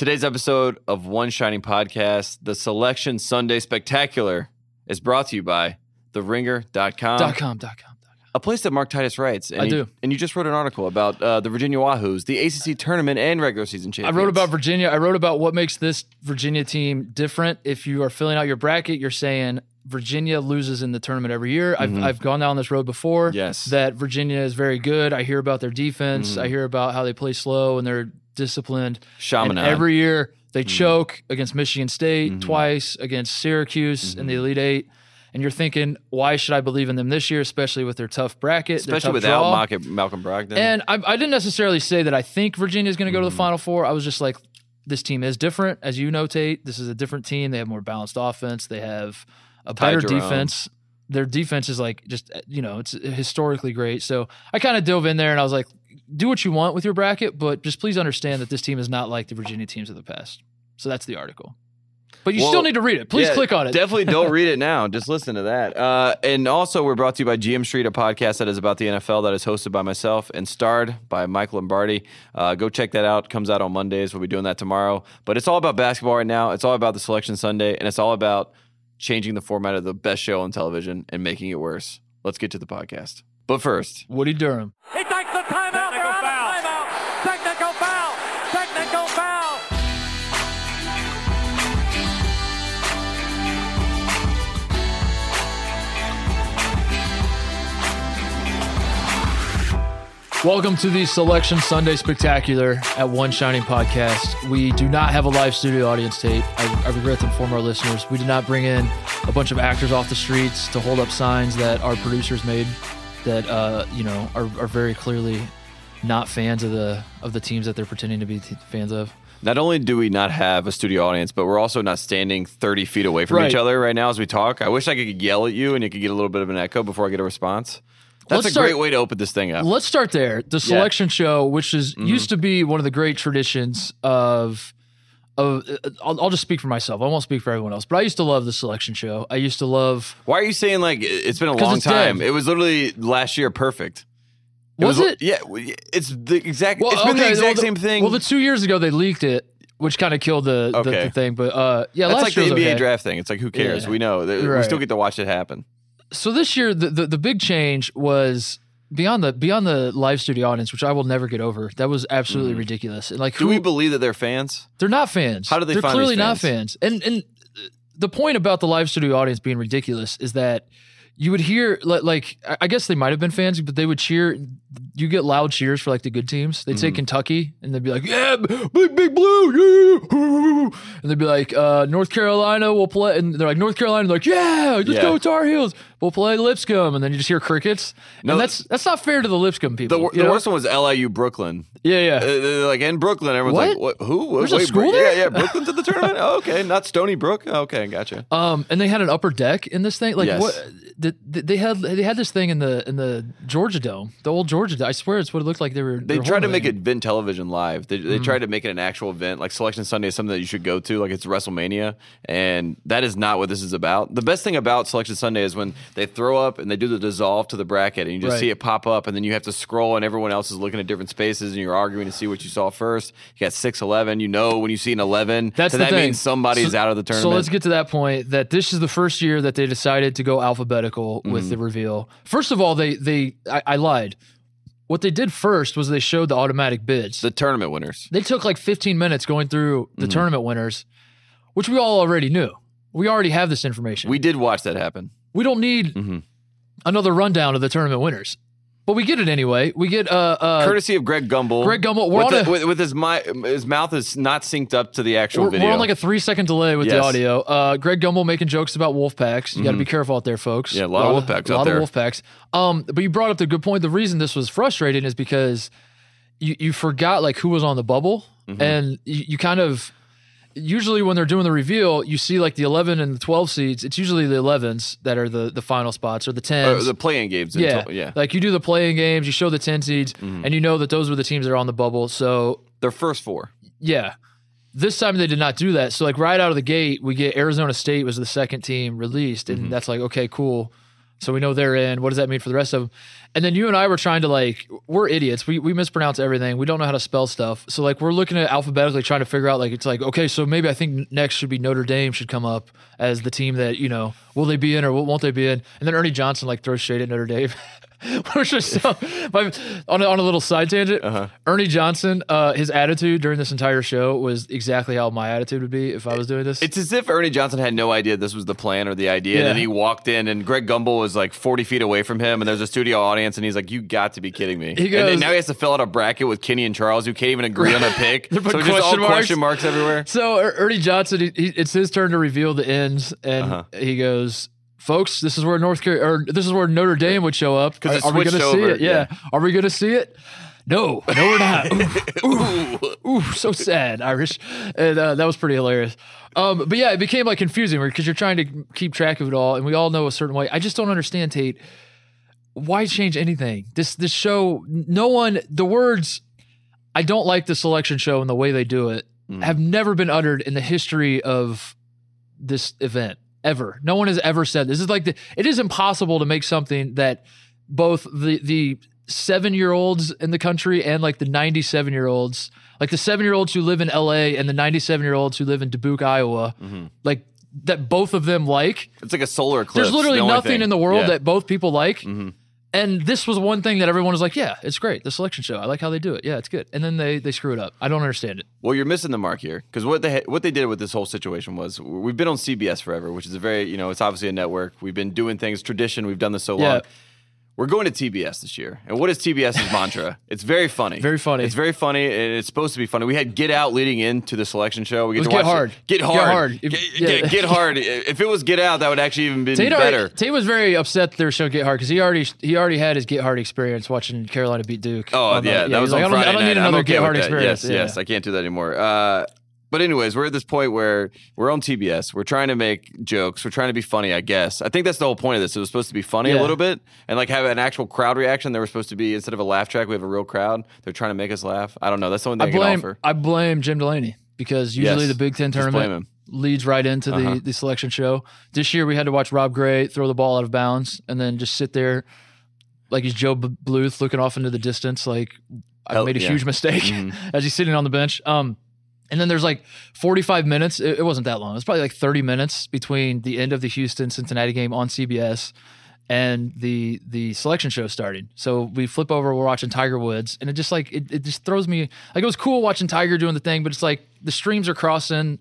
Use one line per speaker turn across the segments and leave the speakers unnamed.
Today's episode of One Shining Podcast, the Selection Sunday Spectacular, is brought to you by TheRinger.com.
dot com, dot com, dot com.
A place that Mark Titus writes. And
I
you,
do.
And you just wrote an article about uh, the Virginia Wahoos, the ACC tournament and regular season
championship.
I
wrote about Virginia. I wrote about what makes this Virginia team different. If you are filling out your bracket, you're saying Virginia loses in the tournament every year. I've, I've gone down this road before.
Mm-hmm. Yes.
That Virginia is very good. I hear about their defense.
Mm-hmm.
I hear about how they play slow and they're disciplined. And
Chaminade.
every year they
Mm-hmm.
choke against Michigan State, twice against Syracuse in the
Mm-hmm.
Elite Eight. And you're thinking, why should I believe in them this year, especially with their tough bracket,
Especially
tough
without
draw?
Malcolm, Malcolm Brogdon.
And I, I didn't necessarily say that I think Virginia is going to go to
Mm-hmm.
the Final Four. I was just like, this team is different, as you notate. This is a different team. They have more balanced offense. They have a
Ty
better
Jerome.
defense. Their defense is like just you know it's historically great. So I kind of dove in there and I was like, do what you want with your bracket, but just please understand that this team is not like the Virginia teams of the past. So that's the article. But you
Well,
still need to read it. Please
Yeah,
click on it.
Definitely don't read it now. Just listen to that. Uh, and also, we're brought to you by GM Street, a podcast that is about the NFL that is hosted by myself and starred by Mike Lombardi. Uh, go check that out. Comes out on Mondays. We'll be doing that tomorrow. But it's all about basketball right now. It's all about the Selection Sunday, and it's all about changing the format of the best show on television and making it worse. Let's get to the podcast. But first,
Woody Durham.
He
Welcome to the Selection Sunday Spectacular at One Shining Podcast. We do not have a live studio audience, tape. I, I regret to inform our listeners. We did not bring in a bunch of actors off the streets to hold up signs that our producers made that uh, you know are, are very clearly not fans of the of the teams that they're pretending to be t- fans of.
not only do we not have a studio audience, but we're also not standing 30 feet away from
Right.
each other right now as we talk. I wish I could yell at you and you could get a little bit of an echo before I get a response. That's
Let's
a great way to open this thing up.
Let's start there. The selection show, which is
Mm-hmm.
used to be one of the great traditions of of uh, I'll, I'll just speak for myself. I won't speak for everyone else, but I used to love the selection show. I used to love
Why are you saying like it's been a long time?
dead.
It was literally last year perfect.
Was it?
Yeah, it's the exact.
Well,
it's been the exact
well, the-
same thing.
Well, the two years ago they leaked it, which kind of killed the, the,
Okay.
the thing. But uh, yeah,
That's
last
like the NBA
okay.
draft thing. It's like who cares?
Yeah.
We know that we still get to watch it happen.
So this year, the, the the big change was beyond the beyond the live studio audience, which I will never get over. That was absolutely ridiculous. And like,
Mm. Do
who,
we believe that they're fans?
they're not fans.
How do they
They're
find
clearly
these
not
fans?
fans. And and the point about the live studio audience being ridiculous is that you would hear like, like I- guess they might have been fans, but they would cheer. You get loud cheers for like the good teams. They'd
Mm-hmm.
say Kentucky, and they'd be like, "Yeah, big big blue," yeah, and they'd be like, uh, "North Carolina will play," and they're like, "North Carolina," they're like, "Yeah, let's
Yeah.
go Tar Heels." We'll play Lipscomb, and then you just hear crickets.
No,
and that's that's not fair to the Lipscomb people.
The, wor- the worst one was LIU Brooklyn.
yeah, yeah.
Uh, like in Brooklyn, everyone's like,
What?
"What? Who?
There's a
Wait,
school
Bro-
there?
Yeah, yeah. Brooklyn's at the tournament. Oh, okay, not Stony Brook. Okay, gotcha.
Um, and they had an upper deck in this thing. Like
Yes.
what? They, they had they had this thing in the in the Georgia Dome, the old Georgia Dome. I swear it's what it looked like. They were
They tried to make it event television live. They,
Mm-hmm.
tried to make it an actual event. Like Selection Sunday is something that you should go to. Like it's WrestleMania, and that is not what this is about. The best thing about Selection Sunday is when they throw up and they do the dissolve to the bracket, and you just
Right.
see it pop up, and then you have to scroll, and everyone else is looking at different spaces, and you're arguing to see what you saw first. You got six eleven. You know when you see an eleven,
That's
so
the
that
thing.
means somebody's
So-
out of the tournament.
So let's get to that point. That this is the first year that they decided to go alphabetical with
Mm-hmm.
the reveal. First of all, they they I, I lied. What they did first was they showed the automatic bids.
the tournament winners.
they took like 15 minutes going through the
Mm-hmm.
tournament winners, which we all already knew. We already have this information.
We did watch that happen.
We don't need
Mhm.
another rundown of the tournament winners. But we get it anyway. We get uh, uh
Courtesy of Greg Gumbel.
Greg Gumbel, we're
With,
on
the-
a-
with, with his mi- his mouth is not synced up to the actual
we're,
video.
we're on like a three second delay with the audio. Uh, Greg Gumbel making jokes about wolf packs. You got to be careful out there, folks.
Mm-hmm. Yeah, a lot of wolf packs
A lot
there.
of wolf packs. Um, but you brought up the good point. The reason this was frustrating is because you you forgot like who was on the bubble,
Mm-hmm.
and you, you kind of usually when they're doing the reveal, you see like the eleven and the twelve seeds. It's usually the elevens that are the the final spots or the
Uh,
tens.
the playing games.
yeah,
yeah. Mm-hmm.
Like you do the playing games, you show the ten seeds, and you know that those were the teams that are on the bubble. So
Their first four.
yeah. This time they did not do that. So like right out of the gate, we get Arizona State was the second team released, and
Mm-hmm.
that's like okay, cool. So we know they're in. What does that mean for the rest of them? And then you and I were trying to like, we're idiots. We, we mispronounce everything. We don't know how to spell stuff. So like, we're looking at alphabetically trying to figure out like, it's like, okay, so maybe I think next should be Notre Dame should come up as the team that, you know, will they be in or won't they be in? And then Ernie Johnson like throws shade at Notre Dame. Which is so, on, a, on a little side tangent,
Uh-huh.
Ernie Johnson, uh, his attitude during this entire show was exactly how my attitude would be if I was doing this.
It's as if Ernie Johnson had no idea this was the plan or the idea. And then he walked in, and Greg Gumbel was like 40 feet away from him, and there's a studio audience, and he's like, You got to be kidding me.
He
and then
goes-
now he has to fill out a bracket with Kenny and Charles, who can't even agree on a pick. So just all
question marks.
question marks everywhere.
So Er- Ernie Johnson, he, he, it's his turn to reveal the ends, and
Uh-huh.
he goes, "Folks, this is where North Car- or this is where Notre Dame would show up. Are, are we going to see it? Yeah.
yeah.
Are we going to see it? No, no, we're not. ooh, ooh, ooh, so sad, Irish, and uh, that was pretty hilarious. Um, but yeah, it became like confusing because you're trying to keep track of it all, and we all know a certain way. I just don't understand, Tate. Why change anything? This this show, no one. The words I don't like the selection show and the way they do it
Mm.
have never been uttered in the history of this event ever. No one has ever said this is like the it is impossible to make something that both the the 7-year-olds in the country and like the 97-year-olds, like the 7-year-olds who live in LA and the 97-year-olds who live in Dubuque, Iowa,
Mm-hmm.
like that both of them like.
It's like a solar eclipse.
There's literally
the
nothing
thing.
in the world
Yeah.
that both people like.
Mhm.
And this was one thing that everyone was like, "Yeah, it's great. The selection show. I like how they do it. Yeah, it's good." And then they they screw it up. I don't understand it.
Well, you're missing the mark here because what they what they did with this whole situation was we've been on CBS forever, which is a very you know it's obviously a network. We've been doing things tradition. We've done this so
Yeah.
long. We're going to TBS this year, and what is TBS's mantra? It's very funny.
Very funny.
It's very funny, and it's supposed to be funny. We had Get Out leading into the selection show. We get
It
to
Get
watch it.
Hard.
Get
Get
hard.
Hard.
Get,
Yeah.
get- get hard. If it was Get Out, that would actually even be
Tate,
better.
already, Tate was very upset that they were showing Get Hard because he already he already had his Get Hard experience watching Carolina beat Duke.
Oh
on the-
yeah, that was,
like,
on
I don't,
Friday
I don't need another
okay
Get Hard experience.
Yes,
Yeah.
yes, I can't do that anymore. Uh, but anyways, we're at this point where we're on TBS. We're trying to make jokes. We're trying to be funny. I guess. I think that's the whole point of this. It was supposed to be funny a little bit and like have an actual crowd reaction. They were supposed to be instead of a laugh track, we have a real crowd. They're trying to make us laugh. I don't know. That's the only thing I,
blame
can offer.
I blame Jim Delaney because usually
Yes.
the Big Ten tournament leads right into
Uh-huh.
the the selection show. This year we had to watch Rob Gray throw the ball out of bounds and then just sit there like he's Joe B- Bluth looking off into the distance like I made a
yeah.
huge mistake
Mhm.
as he's sitting on the bench. Um, and then there's like 45 minutes. It, it wasn't that long. It was probably like 30 minutes between the end of the Houston Cincinnati game on CBS and the the selection show starting. So we flip over, we're watching Tiger Woods, and it just like it, it just throws me like it was cool watching Tiger doing the thing, but it's like the streams are crossing,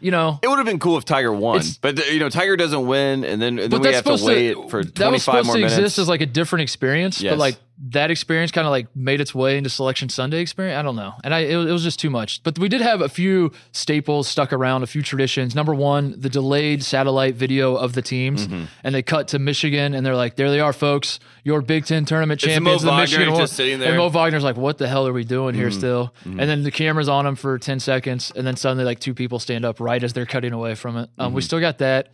you know.
It would have been cool if Tiger won, but uh, you know Tiger doesn't win, and then, and then we have to wait
to
for
that was
25
supposed
more
to
minutes.
exist as like a different experience,
Yes.
but like that experience kind of like made its way into Selection Sunday experience. I don't know, and I it, was- it was just too much. But we did have a few staples stuck around, a few traditions. Number one, the delayed satellite video of the teams,
Mm-hmm.
and they cut to Michigan, and they're like, "There they are, folks, your Big Ten tournament
It's
champions, the
Wagner
Michigan."
just sitting
And
there. Mm-hmm.
Mo Wagner's like, "What the hell are we doing here still?" And then the camera's on him for ten seconds, and then suddenly like two people stand up right as they're cutting away from it. Um,
Mm-hmm.
We still got that.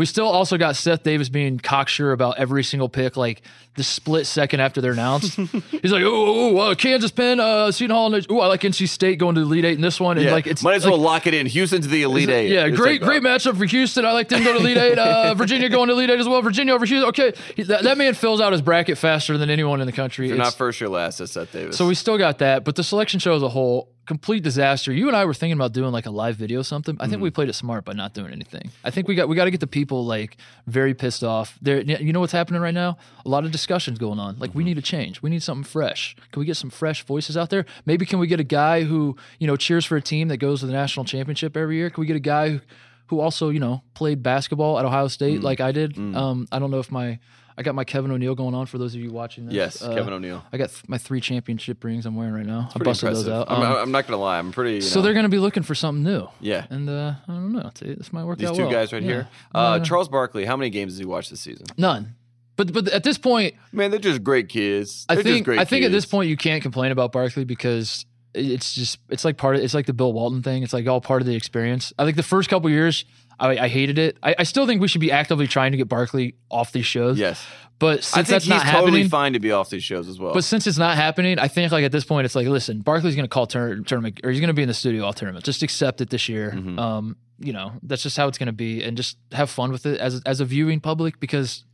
We still also got Seth Davis being cocksure about every single pick, like the split second after they're announced. He's like, "Oh, oh, uh, Kansas Penn, uh, Seton Hall, and oh, I like NC State going to the Elite Eight in this one." And
yeah.
like, it's
might as
like,
well lock it in. Houston to the Elite Eight.
yeah,
It's
great,
like,
great matchup for Houston. I like them go to Elite Eight. Uh, Virginia going to Elite Eight as well. Virginia over Houston. Okay, He- that, that man fills out his bracket faster than anyone in the country.
You're
It's-
not first, you're last. That's Seth Davis.
so we still got that, but the selection show as a whole, complete disaster. You and I were thinking about doing like a live video or something. I think we played it smart by not doing anything. I think we got we got to get the people like very pissed off. There, you know what's happening right now? A lot of discussions going on. Like
Mm-hmm.
we need a change. We need something fresh. Can we get some fresh voices out there? Maybe can we get a guy who you know cheers for a team that goes to the national championship every year? Can we get a guy who, who also you know played basketball at Ohio State
Mm.
like I did? Um, I don't know if my I got my Kevin O'Neill going on for those of you watching this.
yes,
Uh,
Kevin O'Neill.
I got th- my three championship rings I'm wearing right now. I
Pretty
busted those
impressive.
out.
I'm,
Um,
I'm not gonna lie. I'm pretty.
so
know,
they're going to be looking for something new.
yeah.
And uh, I don't know. This might work
These
out
two
well.
guys right
Yeah.
here. Uh,
No,
Charles Barkley. How many games did he watch this season?
None. But but at this point,
Man, they're just great kids.
I
They're just
think
great
I think at this point you can't complain about Barkley because it's just it's like part of it's like the Bill Walton thing. It's like all part of the experience. I think the first couple years I, I hated it. I, I still think we should be actively trying to get Barkley off these shows.
Yes,
But since that's
he's
not
totally fine to be off these shows as well.
But since it's not happening, I think like at this point, it's like, listen, Barkley's going to call tour- tournament, or he's going to be in the studio all tournament. Just accept it this year.
Mhm.
Um, you know, that's just how it's going to be, and just have fun with it as as a viewing public because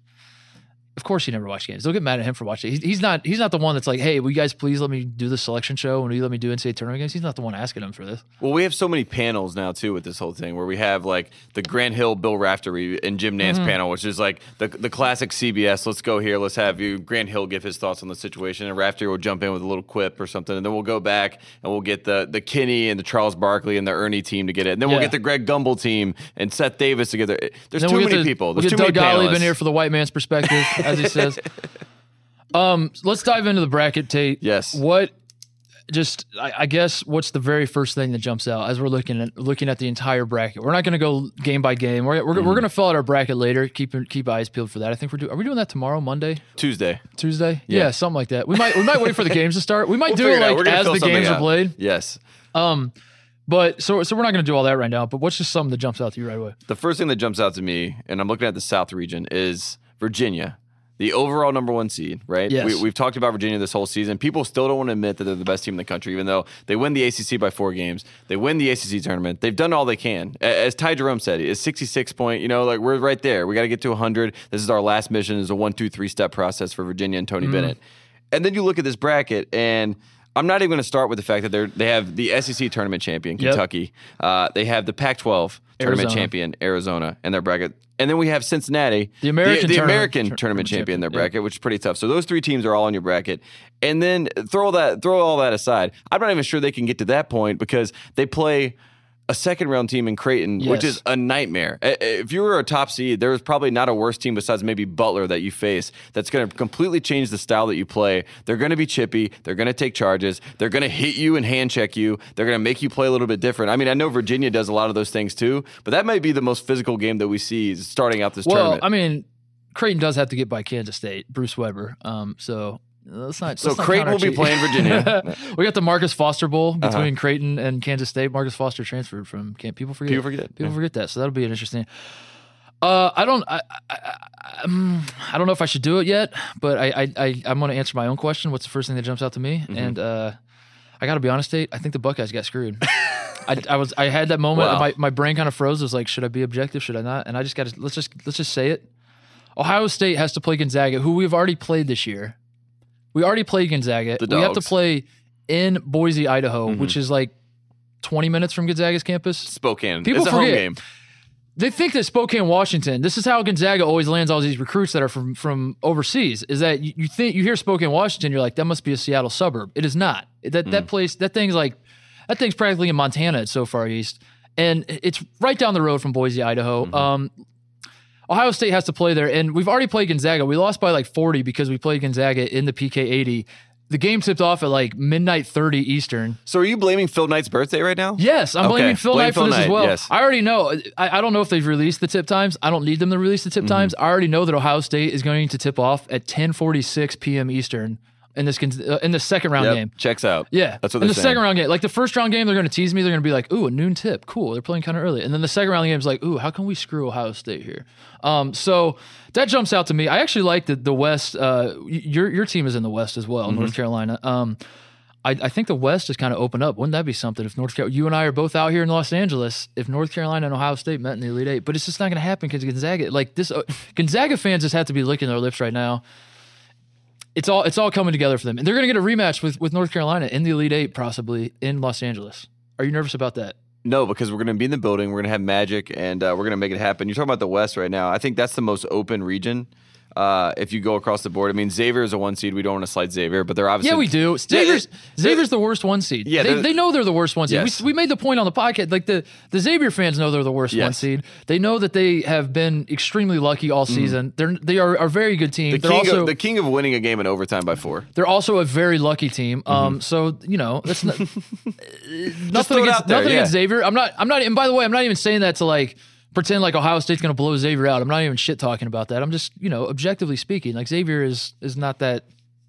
Of course, he never watched games. Don't get mad at him for watching. He's, he's not. He's not the one that's like, "Hey, will you guys please let me do the selection show and will you let me do NCAA tournament games?" He's not the one asking him for this.
Well, we have so many panels now too with this whole thing, where we have like the Grant Hill, Bill Raftery, and Jim Nantz
Mm-hmm.
panel, which is like the the classic CBS. Let's go here. Let's have you Grant Hill give his thoughts on the situation, and Raftery will jump in with a little quip or something, and then we'll go back and we'll get the the Kenny and the Charles Barkley and the Ernie team to get it, and then we'll get the Greg Gumbel team and Seth Davis together. There's too many
the-
people. There's
get
too
Doug
many
Gottlieb in here for the white man's perspective, as he says. Um, let's dive into the bracket, Tate.
Yes.
What? Just, I, I guess, what's the very first thing that jumps out as we're looking at looking at the entire bracket? We're not going to go game by game. We're we're,
Mm-hmm.
we're going to fill out our bracket later. Keep keep eyes peeled for that. I think we're doing. Are we doing that tomorrow, Monday,
Tuesday.
Tuesday? Yeah. something like that. We might we might wait for the games to start. We might
We'll
do it like as the games are played.
Yes.
Um, but so so we're not going to do all that right now. But what's just something that jumps out to you right away?
The first thing that jumps out to me, and I'm looking at the South region, is Virginia, the overall number one seed, right?
Yes.
We, we've talked about Virginia this whole season. People still don't want to admit that they're the best team in the country, even though they win the ACC by four games. They win the ACC tournament. They've done all they can. As Ty Jerome said, it's 66 point, you know, like we're right there. We got to get to 100. This is our last mission. It's a one, two, three step process for Virginia and. Tony Bennett. And then you look at this bracket, and I'm not even going to start with the fact that they're they have the SEC tournament champion,
Yep.
Kentucky. Uh, they have the Pac-12 tournament
Arizona.
champion, Arizona, in their bracket. And then we have Cincinnati,
The American
the,
tournament-
American
tournament
tournament champion in their
champion, yeah.
bracket, which is pretty tough. So those three teams are all on your bracket. And then throw that throw all that aside. I'm not even sure they can get to that point because they play a second round team in Creighton, which is a nightmare. If you were a top seed, there was probably not a worse team besides maybe Butler that you face that's going to completely change the style that you play. They're going to be chippy. They're going to take charges. They're going to hit you and hand check you. They're going to make you play a little bit different. I mean, I know Virginia does a lot of those things too, but that might be the most physical game that we see starting out this
Well,
tournament.
I mean, Creighton does have to get by Kansas State, Bruce Weber. Um, so let's not.
So
let's not
Creighton will be
count
playing. Virginia.
we got the Marcus Foster Bowl between
Uh-huh.
Creighton and Kansas State. Marcus Foster transferred from. Can't people forget?
People forget,
People
yeah.
forget that. So that'll be an interesting. Uh, I don't. I, I, I, um, I don't know if I should do it yet, but I, I, I I'm going to answer my own question. What's the first thing that jumps out to me?
Mm-hmm.
And uh, I got to be honest, Tate. I think the Buckeyes got screwed. I, I was. I had that moment.
Wow.
My, my brain kind of froze. It was like, should I be objective? Should I not? And I just got to let's just let's just say it. Ohio State has to play Gonzaga, who we've already played this year. We already played Gonzaga.
The
we have to
Dogs.
play in Boise, Idaho,
Mm-hmm.
which is like 20 minutes from Gonzaga's campus.
Spokane.
People
it's a home
forget.
game.
They think that Spokane, Washington. This is how Gonzaga always lands all these recruits that are from from overseas. Is that you, you think you hear Spokane, Washington, you're like that must be a Seattle suburb. It is not. That
Mm.
that place that thing's like that thing's practically in Montana. It's so far east, and it's right down the road from Boise, Idaho.
Mm-hmm.
Um, Ohio State has to play there, and we've already played Gonzaga. We lost by like 40 because we played Gonzaga in the PK 80. The game tipped off at like midnight 30 Eastern.
So are you blaming Phil Knight's birthday right now?
Yes, I'm
Okay.
blaming Phil
Blame
Knight for
Phil
this as well.
yes.
I already know. I, I don't know if they've released the tip times. I don't need them to release the tip
Mm-hmm.
times. I already know that Ohio State is going to tip off at 10:46 p.m. Eastern in this uh, in the second round
Yep.
game.
Checks out.
Yeah,
That's what
in the
saying.
second round game. Like the first round game, they're going to tease me. They're going to be like, "Ooh, a noon tip, cool." They're playing kind of early, and then the second round game is like, "Ooh, how can we screw Ohio State here?" Um, so that jumps out to me. I actually like the the West. Uh, your your team is in the West as well,
Mm-hmm.
North Carolina. Um, I, I think the West is kind of open up. Wouldn't that be something if North Carolina, you and I are both out here in Los Angeles, if North Carolina and Ohio State met in the Elite Eight? But it's just not going to happen because Gonzaga, like this, uh, Gonzaga fans just have to be licking their lips right now. It's all it's all coming together for them, and they're going to get a rematch with with North Carolina in the Elite Eight, possibly in Los Angeles. Are you nervous about that?
No, because we're going to be in the building. We're going to have magic, and uh, we're going to make it happen. You're talking about the West right now. I think that's the most open region. Uh, if you go across the board, I mean, Xavier is a one seed. We don't want to slide Xavier, but they're obviously
Yeah, we do. Xavier's, Xavier's the worst one seed.
Yeah,
they,
they're-
know they're the worst one seed.
Yes.
We, we made the point on the podcast. Like the, the Xavier fans know they're the worst one seed. They know that they have been extremely lucky all season. They're they are a very good team.
the
they're
king,
also
of, the king of winning a game in overtime by four.
they're also a very lucky team.
Mm-hmm.
Um, so you know that's not, nothing against
there,
nothing
yeah.
against Xavier. I'm not. I'm not. And by the way, I'm not even saying that to like pretend like Ohio State's going to blow Xavier out. I'm not even shit talking about that. I'm just you know objectively speaking, like Xavier is is not that.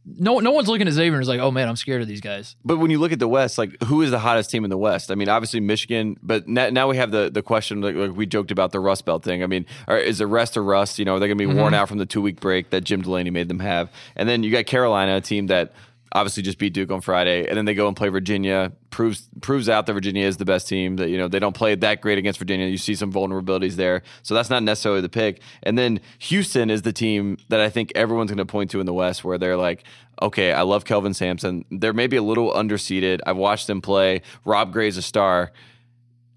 No, no one's looking at Xavier and is like, oh man, I'm scared of these guys.
But when you look at the West, like who is the hottest team in the West? I mean, obviously Michigan, but now, now we have the the question. Like, like we joked about the Rust Belt thing. I mean, are, is it rest or rust? You know, are they going to be mm-hmm. worn out from the two week break that Jim Delaney made them have? And then you got Carolina, a team that obviously just beat Duke on Friday, and then they go and play Virginia. proves proves out that Virginia is the best team. That you know they don't play that great against Virginia. You see some vulnerabilities there, so that's not necessarily the pick. And then Houston is the team that I think everyone's going to point to in the West, where they're like, okay, I love Kelvin Sampson. They're maybe a little underseeded. I've watched them play. Rob Gray's a star.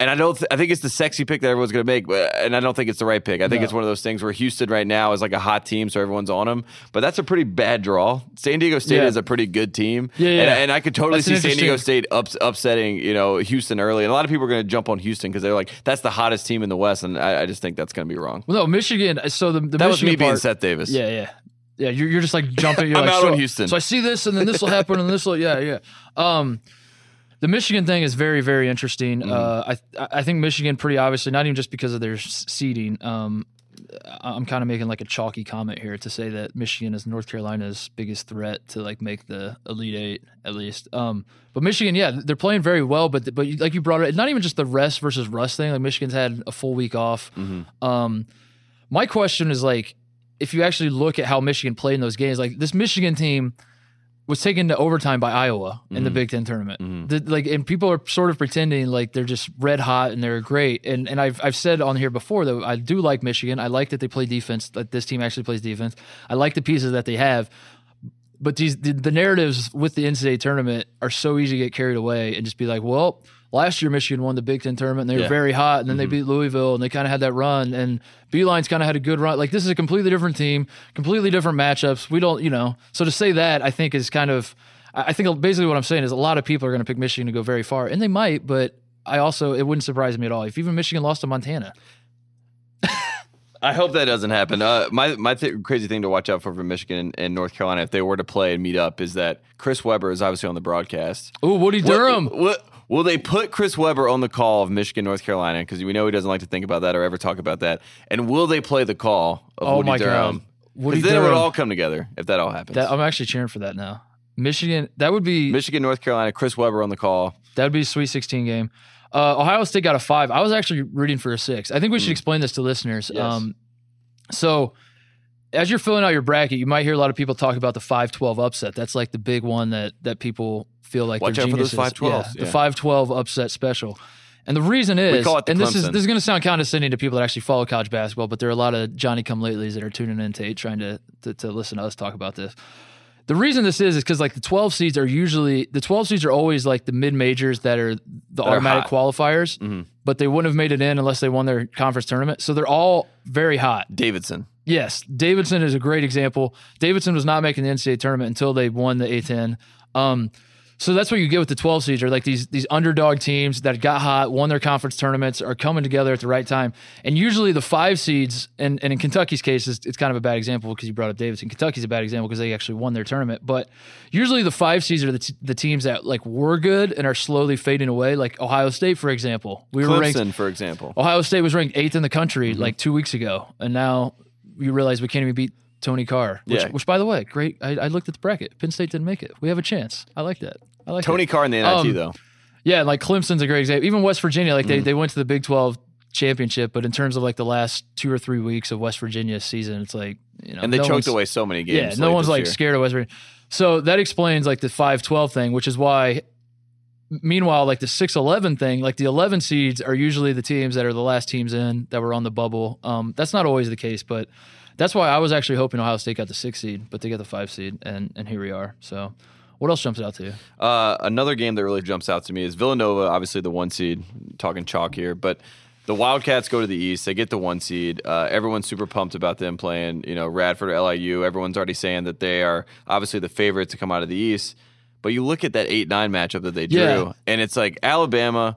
And I don't. Th- I think it's the sexy pick that everyone's going to make, but, and I don't think it's the right pick. I think
No.
it's one of those things where Houston right now is like a hot team, so everyone's on them. But that's a pretty bad draw. San Diego State
Yeah.
is a pretty good team,
Yeah, yeah.
And, and I could totally
That's
see San Diego State ups, upsetting you know Houston early. And a lot of people are going to jump on Houston because they're like that's the hottest team in the West, and I, I just think that's going to be wrong.
Well, no, Michigan. So the, the
That was
Michigan
me being
part,
Seth Davis.
Yeah, yeah, yeah. You're, you're just like jumping. You're
I'm
like,
out
so,
on Houston.
So I see this, and then this will happen, and this will. Yeah, yeah. Um, the Michigan thing is very, very interesting.
Mm-hmm.
Uh, I I think Michigan pretty obviously not even just because of their seeding. Um, I'm kind of making like a chalky comment here to say that Michigan is North Carolina's biggest threat to like make the Elite Eight at least. Um, but Michigan, yeah, they're playing very well. But but like you brought it, not even just the rest versus rust thing. Like Michigan's had a full week off. Um, my question is like, if you actually look at how Michigan played in those games, like this Michigan team was taken to overtime by Iowa in the mm-hmm. Big Ten tournament. Mm-hmm. The- like, and people are sort of pretending like they're just red hot and they're great. And and I've I've said on here before that I do like Michigan. I like that they play defense. That this team actually plays defense. I like the pieces that they have. But these the, the narratives with the NCAA tournament are so easy to get carried away and just be like, well, last year Michigan won the Big Ten tournament and they were very hot, and then they beat Louisville and they kind of had that run, and Beeline's kind of had a good run. Like this is a completely different team, completely different matchups. We don't, you know, so to say that I think is kind of, I think basically what I'm saying is a lot of people are going to pick Michigan to go very far, and they might, but I also it wouldn't surprise me at all if even Michigan lost to Montana.
I hope that doesn't happen. Uh, my my th- crazy thing to watch out for for Michigan and, and North Carolina if they were to play and meet up is that Chris Webber is obviously on the broadcast.
Oh, Woody
What-
Durham.
What, will they put Chris Webber on the call of Michigan, North Carolina? Because we know he doesn't like to think about that or ever talk about that. And will they play the call of
Oh
Woody
my God.
Durham? Because then it would all come together if that all happens.
That, I'm actually cheering for that now. Michigan, that would be
Michigan, North Carolina, Chris Webber on the call.
That would be a Sweet 16 game. Uh, Ohio State got a five. I was actually rooting for a six. I think we should explain this to listeners.
Yes.
Um, so, as you're filling out your bracket, you might hear a lot of people talk about the 5-12 upset. That's like the big one that that people feel like
Watch
they're
out for those
geniuses.
5-12s,
Yeah, the
yeah.
5-12 upset special. And the reason is,
call it the
and this is
Clemson.
this is going to sound condescending to people that actually follow college basketball, but there are a lot of Johnny Come Latelys that are tuning in to eight trying to, to to listen to us talk about this. The reason this is is because like the 12 seeds are usually the 12 seeds are always like the mid majors that are the automatic qualifiers, but they wouldn't have made it in unless they won their conference tournament. So they're all very hot.
Davidson.
Yes, Davidson is a great example. Davidson was not making the NCAA tournament until they won the A10. Um, so that's what you get with the 12 seeds are like these these underdog teams that got hot, won their conference tournaments, are coming together at the right time. And usually the five seeds, and, and in Kentucky's case, it's, it's kind of a bad example because you brought up Davidson. Kentucky's a bad example because they actually won their tournament. But usually the five seeds are the, t- the teams that like were good and are slowly fading away. Like Ohio State, for example, we were ranked
Clemson, for example.
Ohio State was ranked eighth in the country
Mm-hmm.
like two weeks ago, and now you realize we can't even beat Tony Carr. Which,
Yeah.
which by the way, great. I, I looked at the bracket. Penn State didn't make it. We have a chance. I like that. I like
Tony
that.
Carr in the NIT,
Um,
though.
Yeah, like Clemson's a great example. Even West Virginia, like
Mm.
they, they went to the Big Twelve championship, but in terms of like the last two or three weeks of West Virginia's season, it's like you know,
And they
no
choked away so many games.
yeah, no one's like
year.
scared of West Virginia. So that explains like the five twelve thing, which is why. Meanwhile, like the six eleven thing, like the eleven seeds are usually the teams that are the last teams in that were on the bubble. Um, that's not always the case, but that's why I was actually hoping Ohio State got the six seed, but they got the five seed, and and here we are. So, what else jumps out to you?
Uh, another game that really jumps out to me is Villanova, obviously the one seed. Talking chalk here, but the Wildcats go to the East. They get the one seed. Uh, everyone's super pumped about them playing. You know, Radford or LIU. Everyone's already saying that they are obviously the favorite to come out of the East. But you look at that eight nine matchup that they drew,
Yeah.
and it's like Alabama.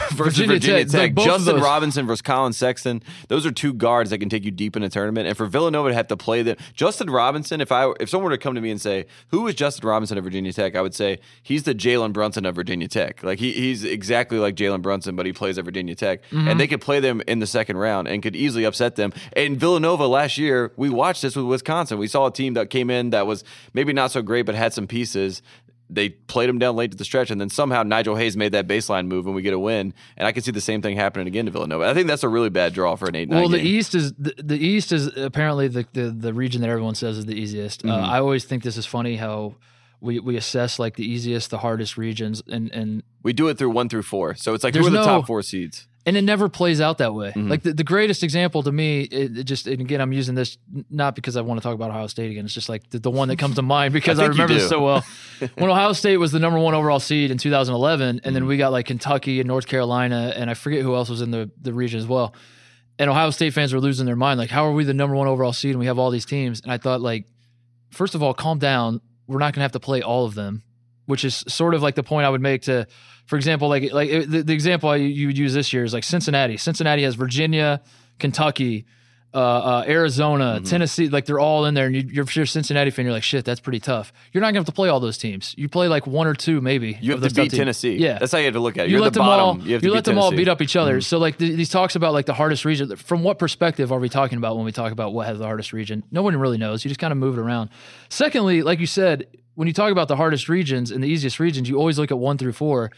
Versus
Virginia
Virginia,
Tech,
Tech,
like
Justin. Robinson versus Collin Sexton. Those are two guards that can take you deep in a tournament. And for Villanova to have to play them, Justin Robinson. If I if someone were to come to me and say who is Justin Robinson of Virginia Tech, I would say he's the Jalen Brunson of Virginia Tech. Like he, he's exactly like Jalen Brunson, but he plays at Virginia Tech,
Mm-hmm.
and they could play them in the second round and could easily upset them. And Villanova last year, we watched this with Wisconsin. We saw a team that came in that was maybe not so great, but had some pieces they played him down late to the stretch, and then somehow Nigel Hayes made that baseline move, and we get a win. And I can see the same thing happening again to Villanova. I think that's a really bad draw for an eight.
Well, the
game.
East is the, the East is apparently the, the the region that everyone says is the easiest. Uh,
Mm-hmm.
I always think this is funny how we we assess like the easiest, the hardest regions, and and
We do it through one through four. So it's like who are the
no-
top four seeds?
And it never plays out that way.
Mhm.
Like the, the greatest example to me, it, it just and again, I'm using this not because I want to talk about Ohio State again. It's just like the, the one that comes to mind because I,
you
remember this so well. when Ohio State was the number one overall seed in 2011, and
Mm-hmm.
then we got like Kentucky and North Carolina, and I forget who else was in the the region as well. And Ohio State fans were losing their mind, like, how are we the number one overall seed and we have all these teams? And I thought, like, first of all, calm down. We're not going to have to play all of them, which is sort of like the point I would make to, for example, like like the, the example I, you would use this year is like Cincinnati. Cincinnati has Virginia, Kentucky, uh, uh, Arizona, Tennessee. Like they're all in there, and you, you're, if you're a Cincinnati fan, you're like, shit, that's pretty tough. You're not going to have to play all those teams. You play like one or two, maybe.
You have to beat
teams.
Tennessee.
Yeah,
That's how you have to look at it.
you
You're
let
the
them
bottom.
all
you
you
beat
let them all
Tennessee. Mm-hmm.
beat up each other. So like th- these talks about like the hardest region. From what perspective are we talking about when we talk about what has the hardest region? No one really knows. You just kind of move it around. Secondly, like you said, when you talk about the hardest regions and the easiest regions, you always look at one through four.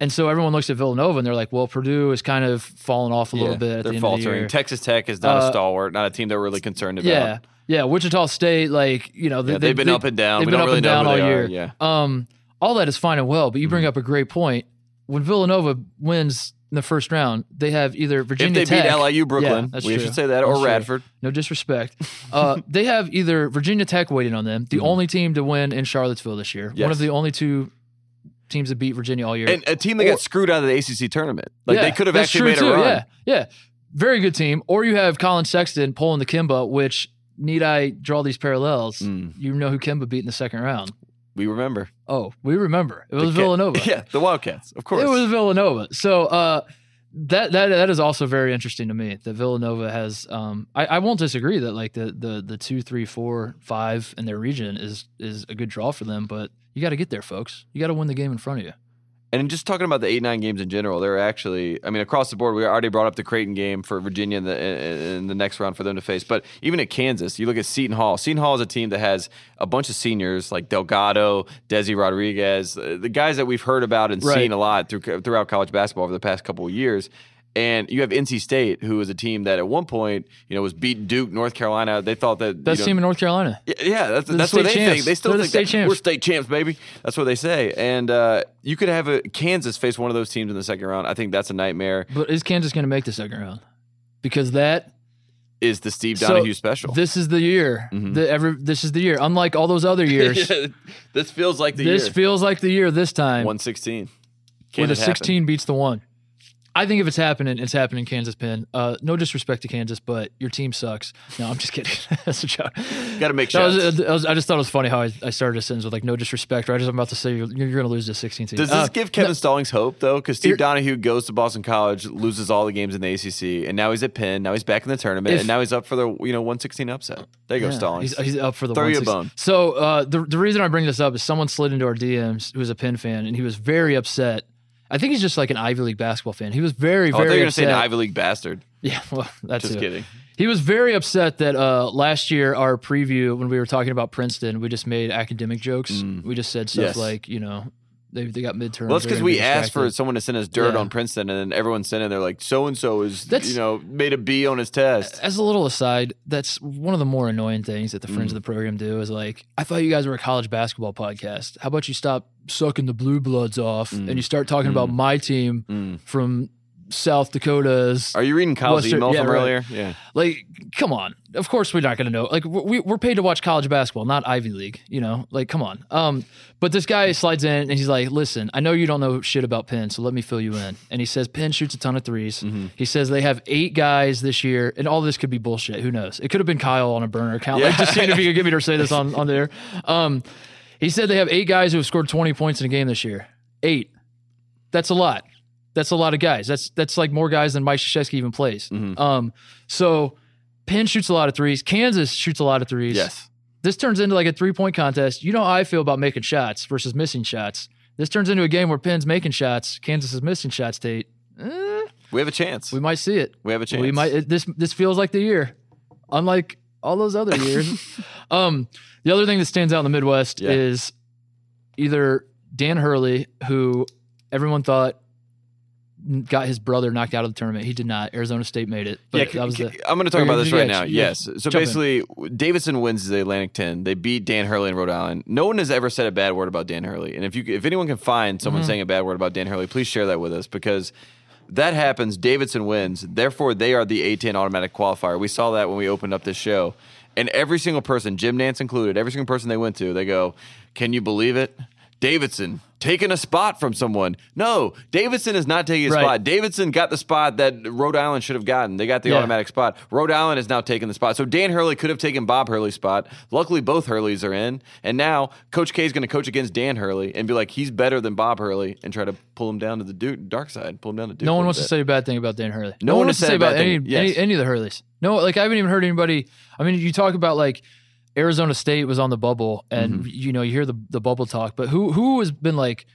And so everyone looks at Villanova and they're like, well, Purdue is kind of fallen off a little
Yeah,
bit at
they're
the end
faltering.
of the year.
Texas Tech is not a
Uh,
stalwart, not a team they're really concerned about.
Yeah. Yeah. Wichita State, like, you know, they,
Yeah, they've been
they-
up and down.
They've
We
been up
really
and down all
are.
year.
Yeah.
Um, all that is fine and well, but you
Mm-hmm.
bring up a great point. When Villanova wins in the first round, they have either Virginia If
they
Tech,
beat LIU Brooklyn,
Yeah, that's
we
true.
should say that, or
That's true.
Radford.
No disrespect. Uh, they have either Virginia Tech waiting on them, the only team to win in Charlottesville this year,
Mm-hmm. Yes.
one of the only two teams that beat Virginia all year.
And a team that
Or-
got screwed out of the ACC tournament. Like
Yeah,
they could have actually made a run.
Yeah, yeah, very good team. Or you have Collin Sexton pulling the Kemba, which need I draw these parallels?
Mm.
You know who Kemba beat in the second round.
We remember.
Oh, we remember. It was
The
Villanova.
Yeah, the Wildcats, of course.
It was Villanova. So uh, that that that is also very interesting to me. That Villanova has. Um, I, I won't disagree that like the the the two, three, four, five in their region is is a good draw for them. But you got to get there, folks. You got to win the game in front of you.
And just talking about the eight nine games in general, they're actually, I mean, across the board, we already brought up the Creighton game for Virginia in the in the next round for them to face. But even at Kansas, you look at Seton Hall. Seton Hall is a team that has a bunch of seniors like Delgado, Desi Rodriguez, uh, the guys that we've heard about and
Right.
seen a lot through, throughout college basketball over the past couple of years. And you have NC State, who is a team that at one point, you know, was beating Duke, North Carolina. They thought that
Best
you know,
team in North Carolina.
yeah, yeah, that's,
They're the
that's what they
state champs.
think. They still
They're the
think
state
that
champs.
we're state champs, baby. That's what they say. And uh, you could have a Kansas face one of those teams in the second round. I think that's a nightmare.
But is Kansas going to make the second round? Because that
Is the Steve
So,
Donahue special?
this is the year.
Mhm.
The every this is the year. Unlike all those other years,
Yeah, this feels like the
this
year.
feels like the year this time.
One sixteen.
where the 16 beats the one. I think if it's happening, it's happening Kansas Penn. Uh, no disrespect to Kansas, but your team sucks. No, I'm just kidding. That's a joke.
Got to make
That
shots.
was, that was- I just thought it was funny how I, I started a sentence with like no disrespect. Right as I'm about to say you're, you're going to lose this 16 team.
Does this
Uh,
give Kevin Stallings hope though? Because Steve Donahue goes to Boston College, loses all the games in the ACC, and now he's at Penn. Now he's back in the tournament,
If-
and now he's up for the you know one sixteen upset. There you go, Stallings.
He's, he's up for the
Throw you a bone.
So uh, the the reason I bring this up is someone slid into our DMs who was a Penn fan, and he was very upset. I think he's just like an Ivy League basketball fan. He was very
very. oh,
very
you were going to say an Ivy League bastard.
Yeah, well, that's
Just
it.
kidding.
He was very upset that uh, last year our preview when we were talking about Princeton, we just made academic jokes. We just said stuff
Mm. Yes.
like, you know, they they got midterms.
Well, that's because we asked for someone to send us dirt
Yeah.
on Princeton, and then everyone sent in. They're like, "So and so is,
That's-
you know, made a B on his test."
As a little aside, that's one of the more annoying things that the
Mm.
friends of the program do is like, I thought you guys were a college basketball podcast. How about you stop sucking the blue bloods off and you start talking about my team
Mm.
from South Dakota's
Are you reading Kyle's
Western-
email
yeah,
from
right.
earlier? Yeah.
like come on. Of course we're not going to know. Like we, we're paid to watch college basketball not ivy league you know? Like come on. Um but this guy slides in and he's like listen i know you don't know shit about penn so let me fill you in. And he says penn shoots a ton of 3s
Mm-hmm.
he says they have eight guys this year and all this could be bullshit. Who knows? It could have been kyle on a burner account. Like just seeing if he could get me to say this on on there. Um he said they have eight guys who have scored 20 points in a game this year. Eight. That's a lot that's a lot of guys. That's that's like more guys than Mike Krzyzewski even plays.
Mm-hmm.
Um, so Penn shoots a lot of threes. Kansas shoots a lot of threes.
Yes.
This turns into like a three point contest. You know how I feel about making shots versus missing shots. This turns into a game where Penn's making shots, Kansas is missing shots. Tate, Eh,
We have a chance.
we might see it.
We have a chance.
We might. It, this this feels like the year, unlike all those other years. um, the other thing that stands out in the Midwest
Yeah.
is either Dan Hurley, who everyone thought got his brother knocked out of the tournament. He did not. Arizona State made it. But
yeah,
that was
c-
the,
I'm going to talk about this
yeah,
right now.
yeah,
Yes. So
jump in.
basically, Davidson wins the Atlantic 10. They beat Dan Hurley in Rhode Island. No one has ever said a bad word about Dan Hurley. And if you if anyone can find
Mm-hmm.
someone saying a bad word about Dan Hurley, please share that with us because that happens. Davidson wins. Therefore, they are the A10 automatic qualifier. We saw that when we opened up this show. And every single person, Jim Nantz included, every single person they went to, they go, "Can you believe it?" Davidson taking a spot from someone. No, Davidson is not taking a
Right.
spot. Davidson got the spot that Rhode Island should have gotten. They got the
Yeah.
automatic spot. Rhode Island is now taking the spot. So Dan Hurley could have taken Bob Hurley's spot. Luckily, both Hurleys are in. And now Coach K is going to coach against Dan Hurley and be like, he's better than Bob Hurley and try to pull him down to the Duke, dark side, pull him down to Duke.
No one wants to say a bad thing about Dan Hurley.
No one
wants to say
a bad
about any.
Yes.
any any of the Hurleys. No, like I haven't even heard anybody. I mean, you talk about like Arizona State was on the bubble, and
Mm-hmm.
you know you hear the the bubble talk, but who who has been like,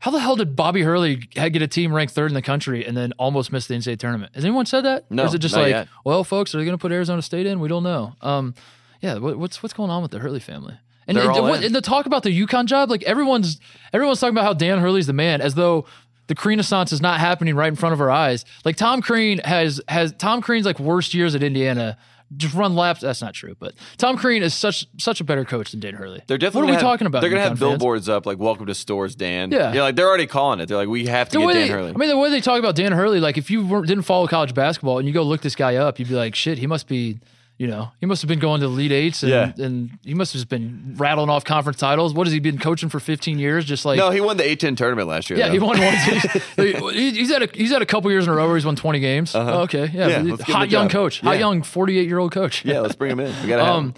how the hell did Bobby Hurley get a team ranked third in the country and then almost miss the NCAA tournament? Has anyone said that?
No,
or is it just like,
yet.
well, folks, are they going to put Arizona State in? We don't know. Um, yeah, what, what's what's going on with the Hurley family? And, and,
in.
and the talk about the UConn job, like everyone's everyone's talking about how Dan Hurley's the man, as though the Renaissance is not happening right in front of our eyes. Like Tom Crean has has Tom Crean's like worst years at Indiana. Just run laps. That's not true, but Tom Crean is such such a better coach than Dan Hurley.
They're definitely
what are we
have-
talking about?
They're gonna have
fans?
billboards up like "Welcome to Storrs, Dan."
Yeah.
yeah, like they're already calling it. They're like, we have to
The
get Dan
they,
Hurley.
I mean, the way they talk about Dan Hurley, like if you didn't follow college basketball and you go look this guy up, you'd be like, shit, he must be, you know, he must have been going to the Elite Eights and,
Yeah.
and he must have just been rattling off conference titles. What has he been coaching for 15 years? Just like,
no, he won the A10 tournament last year.
yeah,
though.
he won one. He's, he's had a he's had a couple years in a row where he's won 20 games. Oh, okay, yeah,
Uh-huh. Yeah, let's give him
hot young
job.
coach, hot young 48 year old coach.
Yeah, let's bring him in. We gotta
Um,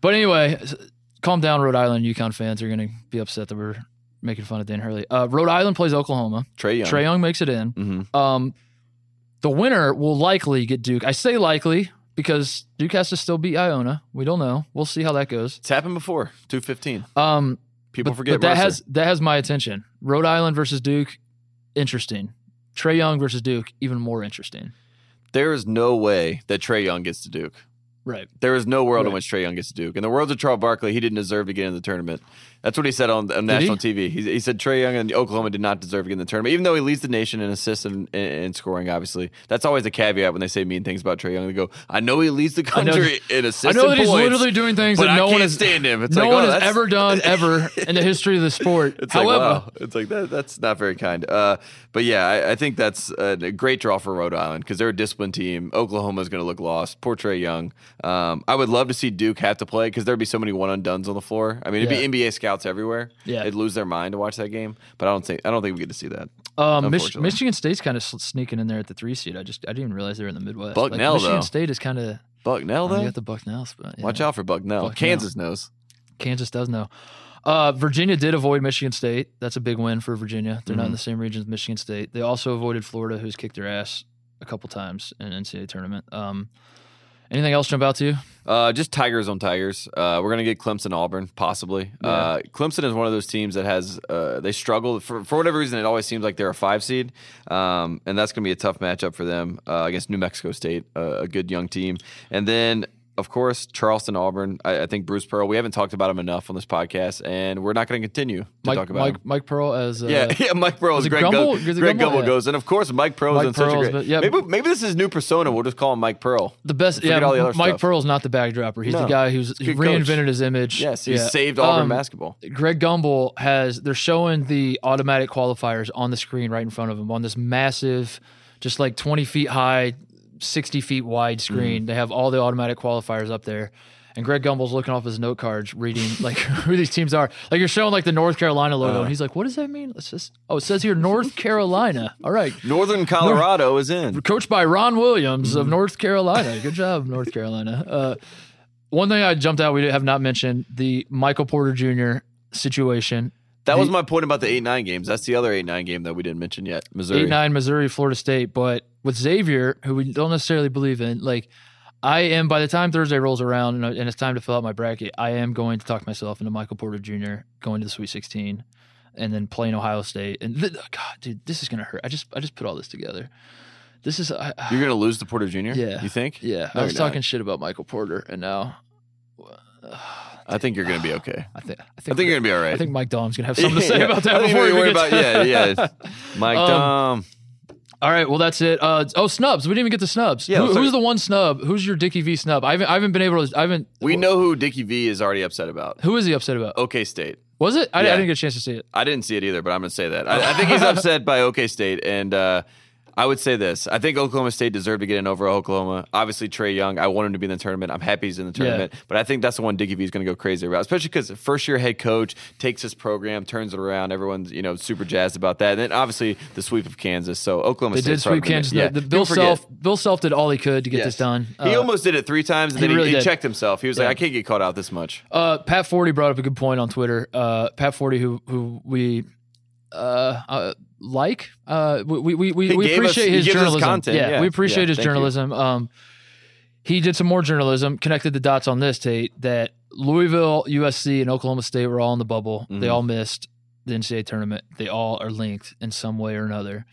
but anyway, calm down, Rhode Island UConn fans are going to be upset that we're making fun of Dan Hurley. Uh, Rhode Island plays Oklahoma.
Trae Young.
Trae Young makes it in.
Mhm.
Um, the winner will likely get Duke. I say likely because Duke has to still beat Iona. We don't know. We'll see how that goes.
It's happened before. Two fifteen.
Um,
People
but,
forget
but that has that has my attention. Rhode Island versus Duke, interesting. Trae Young versus Duke, even more interesting.
there is no way that Trae Young gets to Duke.
Right.
There is no world in which Trae Young gets to Duke. In the world of Charles Barkley, he didn't deserve to get in the tournament. That's what he said on, on
Did he?
national TV. He, he said Trae Young and Oklahoma did not deserve to get in the tournament, even though he leads the nation in assists and, scoring. Obviously, that's always a caveat when they say mean things about Trae Young. They go, "I know he leads the
know-
country in assists
I know that
and
he's literally doing things that no one has
stand him." It's
no
like,
one
oh,
has ever done ever in the history of the sport.
It's
However,
like, wow. It's like that. That's not very kind. Uh, but yeah, I, I think that's a great draw for Rhode Island because they're a disciplined team. Oklahoma is going to look lost. Poor Trae Young. Um, I would love to see Duke have to play because there'd be so many one and duns on the floor. I mean, it'd
Yeah.
be NBA scouts everywhere.
Yeah.
they'd lose their mind to watch that game. But I don't think I don't think we get to see that.
Um, Mich- Michigan State's kind of sneaking in there at the three seed. I just I didn't even realize they were in the Midwest.
Bucknell,
Michigan
though.
State is kind of
Bucknell though,
got the Bucknell spot. yeah.
watch out for Bucknell.
Bucknell.
Kansas knows.
Kansas does know. Uh, Virginia did avoid Michigan State. That's a big win for Virginia. They're
Mm-hmm.
not in the same region as Michigan State. They also avoided Florida, who's kicked their ass a couple times in NCAA tournament. Um, anything else jump out to you?
Uh, just Tigers on Tigers. Uh, we're gonna get Clemson Auburn possibly. Uh, Clemson is one of those teams that has uh, they struggle for for whatever reason. It always seems like they're a five seed, um, and that's gonna be a tough matchup for them uh, against New Mexico State, uh, a good young team. And then of course Charleston Auburn. I, I think Bruce Pearl. We haven't talked about him enough on this podcast, and we're not gonna continue to
Mike
talk about
Mike
him.
Mike Pearl as uh,
Yeah, yeah, Mike Pearl is
it
Greg
Gumbel?
Go- Greg
Gumbel? Yeah.
goes, and of course Mike Pearl
Mike
is in such a great.
yeah.
maybe maybe this is new persona. We'll just call him Mike Pearl.
the best.
Forget
Yeah,
all the other
Mike
stuff.
Pearl's not the bag dropper. He's the guy who's he
good coach.
reinvented his image.
Yes, he
Yeah.
saved Auburn
Um,
basketball.
Greg Gumbel has they're showing the automatic qualifiers on the screen right in front of him on this massive, just like 20 feet high, 60 feet wide screen.
Mm-hmm.
They have all the automatic qualifiers up there. And Greg Gumbel's looking off his note cards, reading like who these teams are. Like you're showing like the North Carolina logo,
Uh-huh.
and he's like, "What does that mean?" Let's just. Oh, it says here North Carolina. All right,
Northern Colorado is in.
coached by Ron Williams
Mm-hmm.
of North Carolina. Good job, North Carolina. Uh, one thing I jumped out, we have not mentioned the Michael Porter Jr. situation.
That was my point about the eight nine games. That's the other eight nine game that we didn't mention yet. Missouri.
Eight nine Missouri, Florida State. But with Xavier, who we don't necessarily believe in, like I am. By the time Thursday rolls around and, and it's time to fill out my bracket, I am going to talk myself into Michael Porter Jr. going to the Sweet Sixteen, and then playing Ohio State. And th- oh, God, dude, this is gonna hurt. I just I just put all this together. This is I,
You're gonna lose to Porter Jr.
Yeah.
You think?
yeah.
No,
I was
you're not.
talking shit about Michael Porter, and now.
Uh, I think you're gonna be okay.
I think I
I
think,
think you're gonna be all right.
I think Mike Daum's gonna have something to say
Yeah.
about that
think
before
we worry about
to
yeah, yeah. Mike
Um,
Dom.
All right, well that's it. Uh, oh, snubs. We didn't even get the snubs.
Yeah,
Who- who's the one snub? Who's your Dickie V snub? I haven't, I haven't been able to. I haven't.
We know who Dickie V is already upset about.
Who is he upset about?
OK State.
Was it? I, I didn't get a chance to see it.
I didn't see it either, but I'm going to say that. I, I think he's upset by OK State, and uh, I would say this: I think Oklahoma State deserved to get in over Oklahoma. Obviously, Trae Young. I want him to be in the tournament. I'm happy he's in the tournament, but I think that's the one Dickie V is going to go crazy about, especially because first year head coach takes his program, turns it around. Everyone's you know super jazzed about that. And then obviously the sweep of Kansas. So Oklahoma
They
State
did sweep Kansas.
Yeah,
the, Bill. Self. Bill Self did all he could to get
Yes.
this done.
he
Uh,
almost did it three times, and
he
then he,
really
he checked himself. He was
Yeah.
like, "I can't get caught out this much."
Uh, Pat Forde brought up a good point on Twitter. Uh, Pat Forde, who who we uh, uh, like, uh, we we we, we
gave us-
appreciate his journalism.
content,
Yeah,
yeah.
we appreciate
Yeah,
his
thank you.
journalism. Um, he did some more journalism, connected the dots on this, Tate. That Louisville, USC, and Oklahoma State were all in the bubble. They
Mhm.
all missed the NCAA tournament. They all are linked in some way or another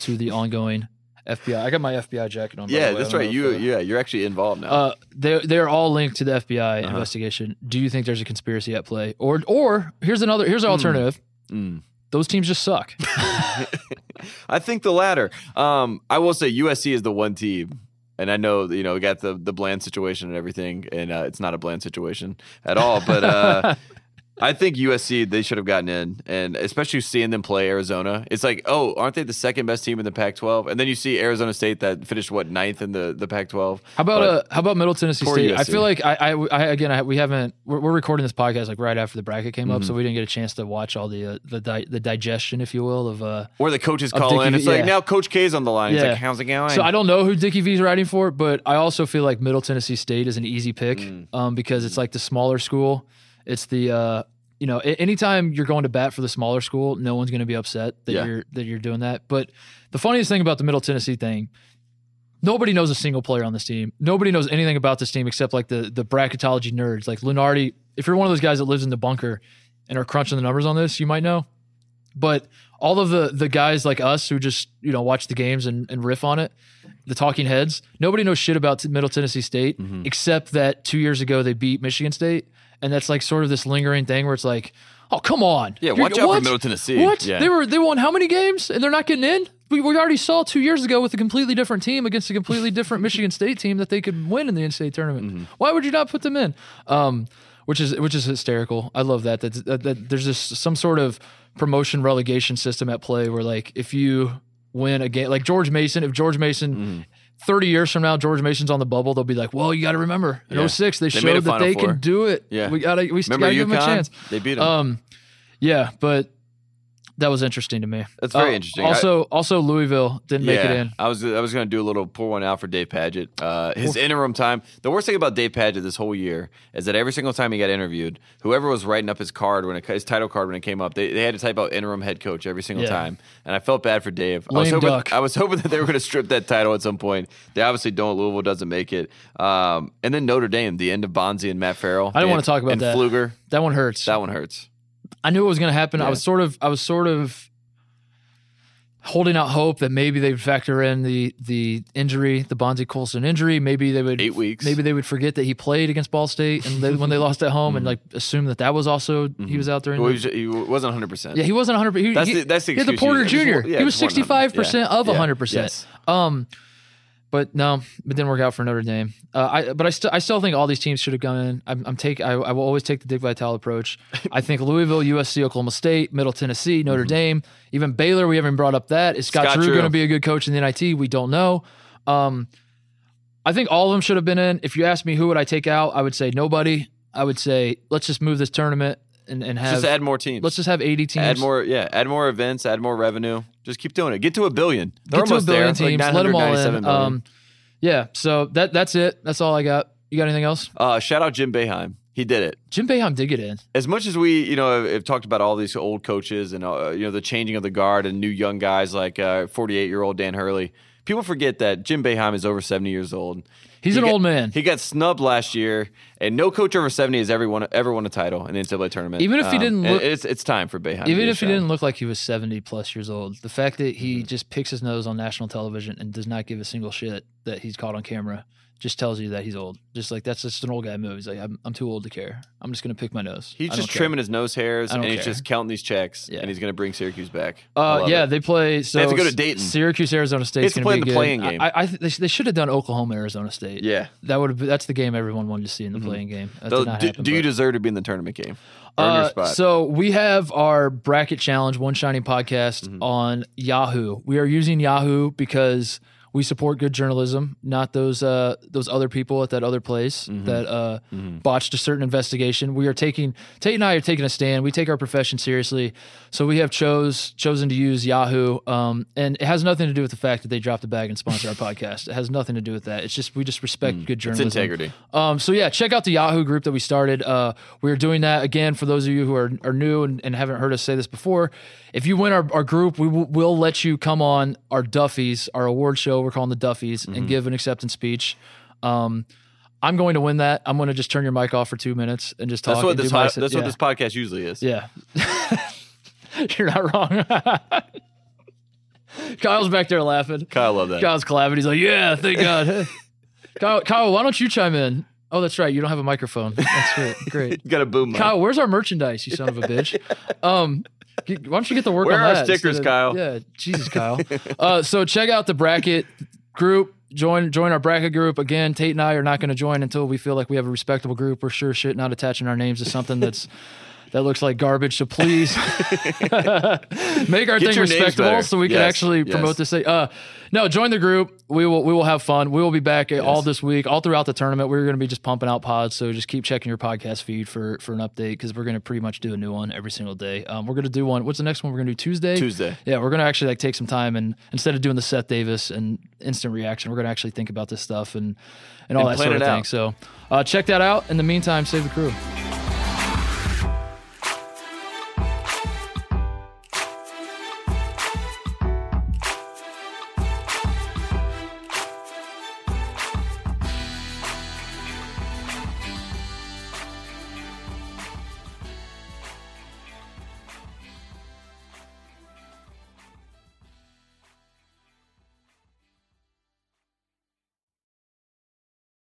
to the ongoing FBI. I got my FBI jacket on.
Yeah, that's right. You
uh,
yeah, you're actually involved now.
uh, they they're all linked to the FBI
Uh-huh.
investigation. Do you think there's a conspiracy at play, or or here's another here's an alternative?
Mm.
Those teams just suck.
I think the latter. Um, I will say USC is the one team, and I know you know we got the the bland situation and everything, and uh, it's not a bland situation at all. But uh, I think USC they should have gotten in, and especially seeing them play Arizona, it's like, oh, aren't they the second best team in the Pac-12? And then you see Arizona State that finished what ninth in the the Pac-12.
How about uh, how about Middle Tennessee State? I feel like I, I, I again I, we haven't we're, we're recording this podcast like right after the bracket came
Mm-hmm.
up, so we didn't get a chance to watch all the uh, the di- the digestion, if you will, of uh.
Where the coaches call
Dickie
in,
V-
it's like now Coach K's on the line.
Yeah.
like, "How's it going?"
So I don't know who Dickie V's writing for, but I also feel like Middle Tennessee State is an easy pick
Mm.
um, because it's like the smaller school. It's the uh, you know anytime you're going to bat for the smaller school, no one's going to be upset that
Yeah.
you're that you're doing that. But the funniest thing about the Middle Tennessee thing, nobody knows a single player on this team. Nobody knows anything about this team except like the the bracketology nerds. Like Lunardi, if you're one of those guys that lives in the bunker and are crunching the numbers on this, you might know. But all of the the guys like us who just you know watch the games and, and riff on it, the talking heads, nobody knows shit about Middle Tennessee State
Mm-hmm.
except that two years ago they beat Michigan State, and that's like sort of this lingering thing where it's like, oh come on,
Yeah,
You're-
watch out for
what?
Middle Tennessee.
What
Yeah.
they were they won how many games and they're not getting in? We, we already saw two years ago with a completely different team against a completely different Michigan State team that they could win in the NCAA tournament.
Mm-hmm.
Why would you not put them in? Um, which is which is hysterical. I love that. That, that, that there's this some sort of promotion relegation system at play where like if you win a game like George Mason, if George Mason.
Mm-hmm.
30 years from now, George Mason's on the bubble. They'll be like, well, you got to remember, in
Yeah.
06, they,
They
showed that they
Four.
can do it.
Yeah.
We got to we still got to give them a chance.
They beat them.
Um, yeah, but that was interesting to me.
That's very
Uh,
interesting. I-
Also, also Louisville didn't make it in.
I was I was going to do a little pour one out for Dave Padgett. Uh, his interim time. The worst thing about Dave Padgett this whole year is that every single time he got interviewed, whoever was writing up his card when it, his title card when it came up, they, they had to type out interim head coach every single
Yeah.
time, and I felt bad for Dave. I was hoping
duck.
I was hoping that they were going to strip that title at some point. They obviously don't. Louisville doesn't make it. Um, and then Notre Dame, the end of Bonzie and Matt Farrell.
I don't wanna talk about
and
that.
Pflueger.
That one hurts.
That one hurts.
I knew it was going to happen. I was sort of, I was sort of holding out hope that maybe they'd factor in the the injury, the Bonzie Colson injury. Maybe they would
Eight weeks.
Maybe they would forget that he played against Ball State and they, when they lost at home, and like assume that that was also he was out there.
Well, he, was- he wasn't 100. percent
yeah, he wasn't 100. He,
That's
he,
the- that's the
he had the Porter. Jr.
Yeah,
he was 65 percent
Yeah.
of
Yeah.
100. percent
Yes.
Um, but no, it didn't work out for Notre Dame. Uh, I but I still I still think all these teams should have gone in. I'm, I'm take I, I will always take the Dick Vitale approach. I think Louisville, USC, Oklahoma State, Middle Tennessee, Notre Dame, even Baylor. We haven't brought up that. Is Scott,
Mm-hmm. Scott
Drew
Drew.
going to be a good coach in the NIT? We don't know. Um, I think all of them should have been in. If you ask me who would I take out, I would say nobody. I would say let's just move this tournament and, and have
Just add more teams.
let's just have 80 teams.
Add more, yeah. Add more events. Add more revenue. Just keep doing it. Get to a billion. They're
get to a billion
there. It's like
teams. let them all in. Um, yeah. So that that's it. That's all I got. You got anything else?
uh, shout out Jim Boeheim. He did it.
Jim Boeheim did get in.
As much as we, you know, have, have talked about all these old coaches and uh, you know the changing of the guard and new young guys like 48 year old Dan Hurley, people forget that Jim Boeheim is over 70 years old.
He's
He
an
got-
old man.
He got snubbed last year, And no coach over seventy has ever won ever won a title in the NCAA tournament.
Even if he didn't
and
look-
it's it's time for Boeheim. to
Even if he didn't look like he was 70 plus years old, the fact that he
Mm-hmm.
just picks his nose on national television and does not give a single shit that he's caught on camera just tells you that he's old. Just like that's just an old guy move. He's like, I'm, I'm too old to care. I'm just going to pick my nose.
He's
I
just
care."
trimming his nose hairs and he's just counting these checks,
Yeah.
and he's going to bring Syracuse back.
Uh, yeah,
it.
they play. So they
have to go to Dayton.
Syracuse, Arizona State.
have to play in the playing game.
I, I th- they, they should have done Oklahoma, Arizona State.
yeah.
that would have. That's the game everyone wanted to see in the playing game. That did not
do,
happen,
do you deserve to be in the tournament game?
Uh. So we have our bracket challenge, One Shining Podcast,
Mm-hmm.
on Yahoo. We are using Yahoo because we support good journalism, not those uh, those other people at that other place
Mm-hmm.
that uh, botched a certain investigation. We are taking Tate and I are taking a stand. We take our profession seriously, so we have chose chosen to use Yahoo, um, and it has nothing to do with the fact that they dropped a bag and sponsor our podcast. It has nothing to do with that. It's just we just respect good
it's
journalism.
integrity.
Um, so yeah, check out the Yahoo group that we started. Uh, we're doing that again for those of you who are, are new and, and haven't heard us say this before. If you win our, our group, we will we'll let you come on our Duffies, our award show. We're calling the Duffies,
Mm-hmm.
and give an acceptance speech. Um, I'm going to win that. I'm going to just turn your mic off for two minutes and just talk.
That's what this
my-
that's
yeah.
what this podcast usually is.
Yeah. You're not wrong. Kyle's back there laughing.
Kyle, love that.
Kyle's clapping. He's like, "Yeah, thank God." Kyle, Kyle, why don't you chime in? Oh, that's right. You don't have a microphone. That's great. Great.
You got a boom. mic.
Kyle, where's our merchandise? You son of a bitch. Um, why don't you get to work
Where
on
are
that?
stickers,
of-
Kyle?
Yeah, Jesus, Kyle. uh, so check out the bracket group. Join join our bracket group again. Tate and I are not going to join until we feel like we have a respectable group. We're sure shit not attaching our names to something that's that looks like garbage. So please make our
Get
thing respectable so we can actually
yes.
promote this thing. Uh, no, join the group. We will we will have fun. We will be back uh, all this week, all throughout the tournament. We're going to be just pumping out pods. So just keep checking your podcast feed for for an update because we're going to pretty much do a new one every single day. Um, we're going to do one. What's the next one? We're going to do Tuesday.
Tuesday.
Yeah, we're going to actually like take some time and instead of doing the Seth Davis and instant reaction, we're going to actually think about this stuff and and all
And
that sort of thing.
out.
So uh, check that out. In the meantime, save the crew.